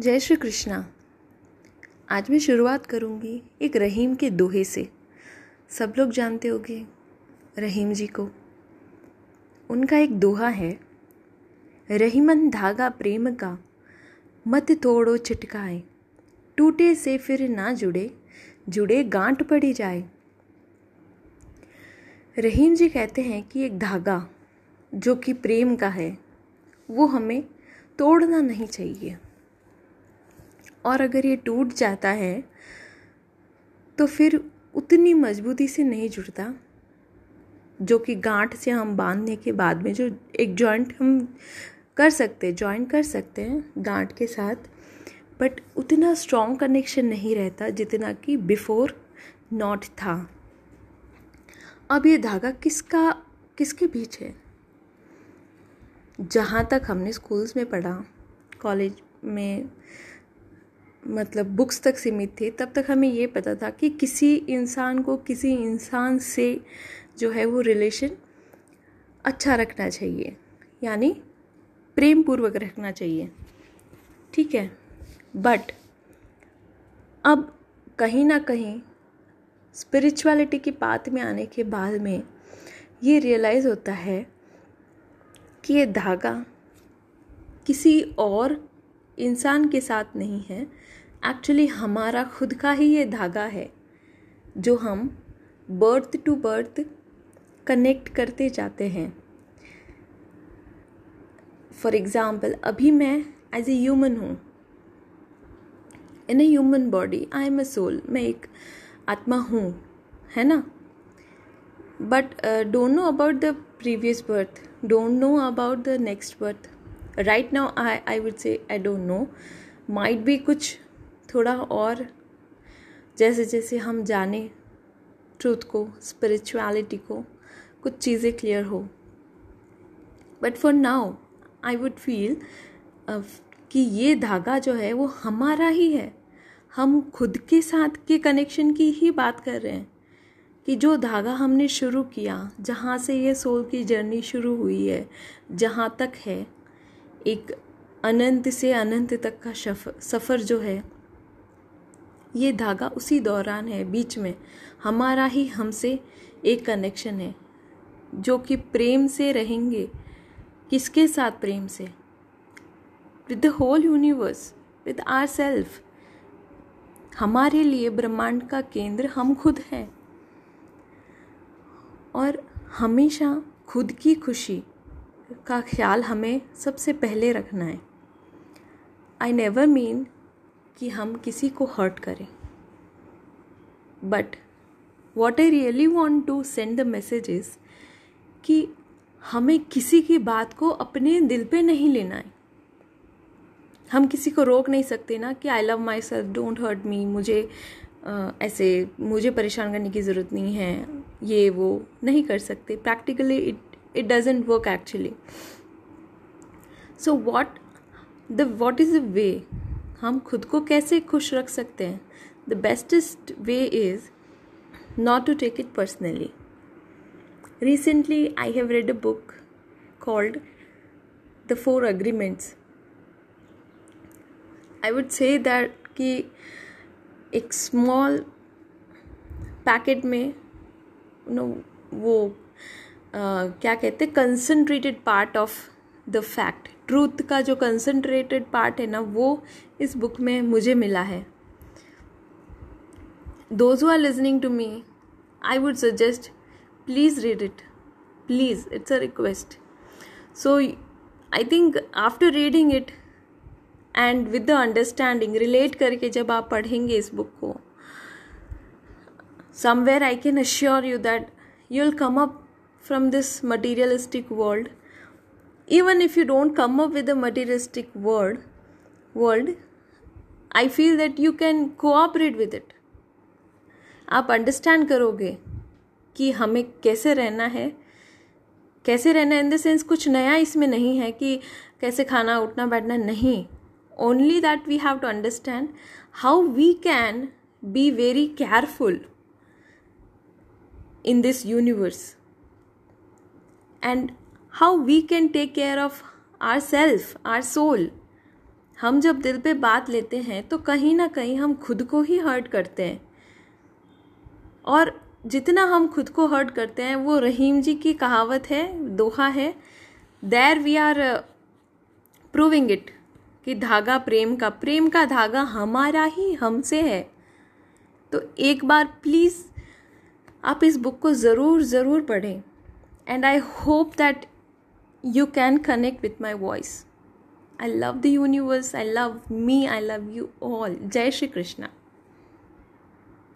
जय श्री कृष्णा। आज मैं शुरुआत करूँगी एक रहीम के दोहे से। सब लोग जानते होंगे रहीम जी को। उनका एक दोहा है, रहीमन धागा प्रेम का, मत तोड़ो छिटकाए टूटे से फिर ना जुड़े जुड़े गांठ पड़ी जाए। रहीम जी कहते हैं कि एक धागा, जो कि प्रेम का है, वो हमें तोड़ना नहीं चाहिए। और अगर ये टूट जाता है तो फिर उतनी मजबूती से नहीं जुड़ता। जो कि गांठ से हम बांधने के बाद में जो एक जॉइंट हम कर सकते हैं जॉइंट कर सकते हैं गांठ के साथ बट उतना स्ट्रॉन्ग कनेक्शन नहीं रहता जितना कि बिफोर नॉट था। अब ये धागा किसका, किसके बीच है? जहाँ तक हमने स्कूल्स में पढ़ा कॉलेज में मतलब बुक्स तक सीमित थे, तब तक हमें ये पता था कि किसी इंसान को किसी इंसान से जो है वो रिलेशन अच्छा रखना चाहिए, यानी प्रेम पूर्वक रखना चाहिए। ठीक है? बट अब कहीं ना कहीं स्पिरिचुअलिटी की बात में आने के बाद में ये रियलाइज़ होता है कि ये धागा किसी और इंसान के साथ नहीं है एक्चुअली हमारा खुद का ही ये धागा है, जो हम बर्थ टू बर्थ कनेक्ट करते जाते हैं। फॉर एग्ज़ाम्पल अभी मैं एज ए ह्यूमन हूँ। In a human body I am a soul मैं एक आत्मा हूँ, है ना? But don't know about the previous birth don't know about the next birth right now I I would say I don't know might भी कुछ थोड़ा और जैसे जैसे हम जाने ट्रूथ को स्पिरिचुअलिटी को, कुछ चीज़ें क्लियर हो। But for now I would feel कि ये धागा जो है वो हमारा ही है। हम खुद के साथ के कनेक्शन की ही बात कर रहे हैं कि जो धागा हमने शुरू किया, जहाँ से ये सोल की जर्नी शुरू हुई है, जहाँ तक है, एक अनंत से अनंत तक का सफ़र जो है ये धागा उसी दौरान है, बीच में। हमारा ही हमसे एक कनेक्शन है, जो कि प्रेम से रहेंगे। किसके साथ प्रेम से? With the whole universe with our self हमारे लिए ब्रह्मांड का केंद्र हम खुद हैं। और हमेशा खुद की खुशी का ख्याल हमें सबसे पहले रखना है। आई नेवर मीन कि हम किसी को हर्ट करें। But what I really want to send the messages कि हमें किसी की बात को अपने दिल पे नहीं लेना है। हम किसी को रोक नहीं सकते ना कि I love myself don't hurt me मुझे आ, ऐसे मुझे परेशान करने की ज़रूरत नहीं है ये वो नहीं कर सकते। Practically it it doesn't work actually so what the what is the way हम खुद को कैसे खुश रख सकते हैं? The bestest way is not to take it personally recently I have read a book called the four agreements I would say that कि एक स्मॉल पैकेट में नो वो क्या कहते हैं? Concentrated part of the fact truth का जो concentrated part है ना, वो इस बुक में मुझे मिला है। Those who are listening to me I would suggest please read it please it's a request so I think after reading it and with the understanding relate करके जब आप पढ़ेंगे इस बुक को somewhere I can assure you that you will come up from this materialistic world even if you don't come up with a materialistic world world i feel that you can cooperate with it आप understand करोगे कि हमें कैसे रहना है कैसे रहना in the sense कुछ नया इसमें नहीं है कि कैसे खाना उठना बैठना नहीं only that we have to understand how we can be very careful in this universe and we can take care of our self our soul हम जब दिल पे बात लेते हैं तो कहीं ना कहीं हम खुद को ही हर्ट करते हैं। और जितना हम खुद को हर्ट करते हैं, वो रहीम जी की कहावत है, दोहा है there we are proving it कि धागा प्रेम का प्रेम का धागा हमारा ही हमसे है। तो एक बार प्लीज़ आप इस बुक को ज़रूर ज़रूर पढ़ें। And I hope that you can connect with my voice. I love the universe, I love me, I love you all. Jai Shri Krishna.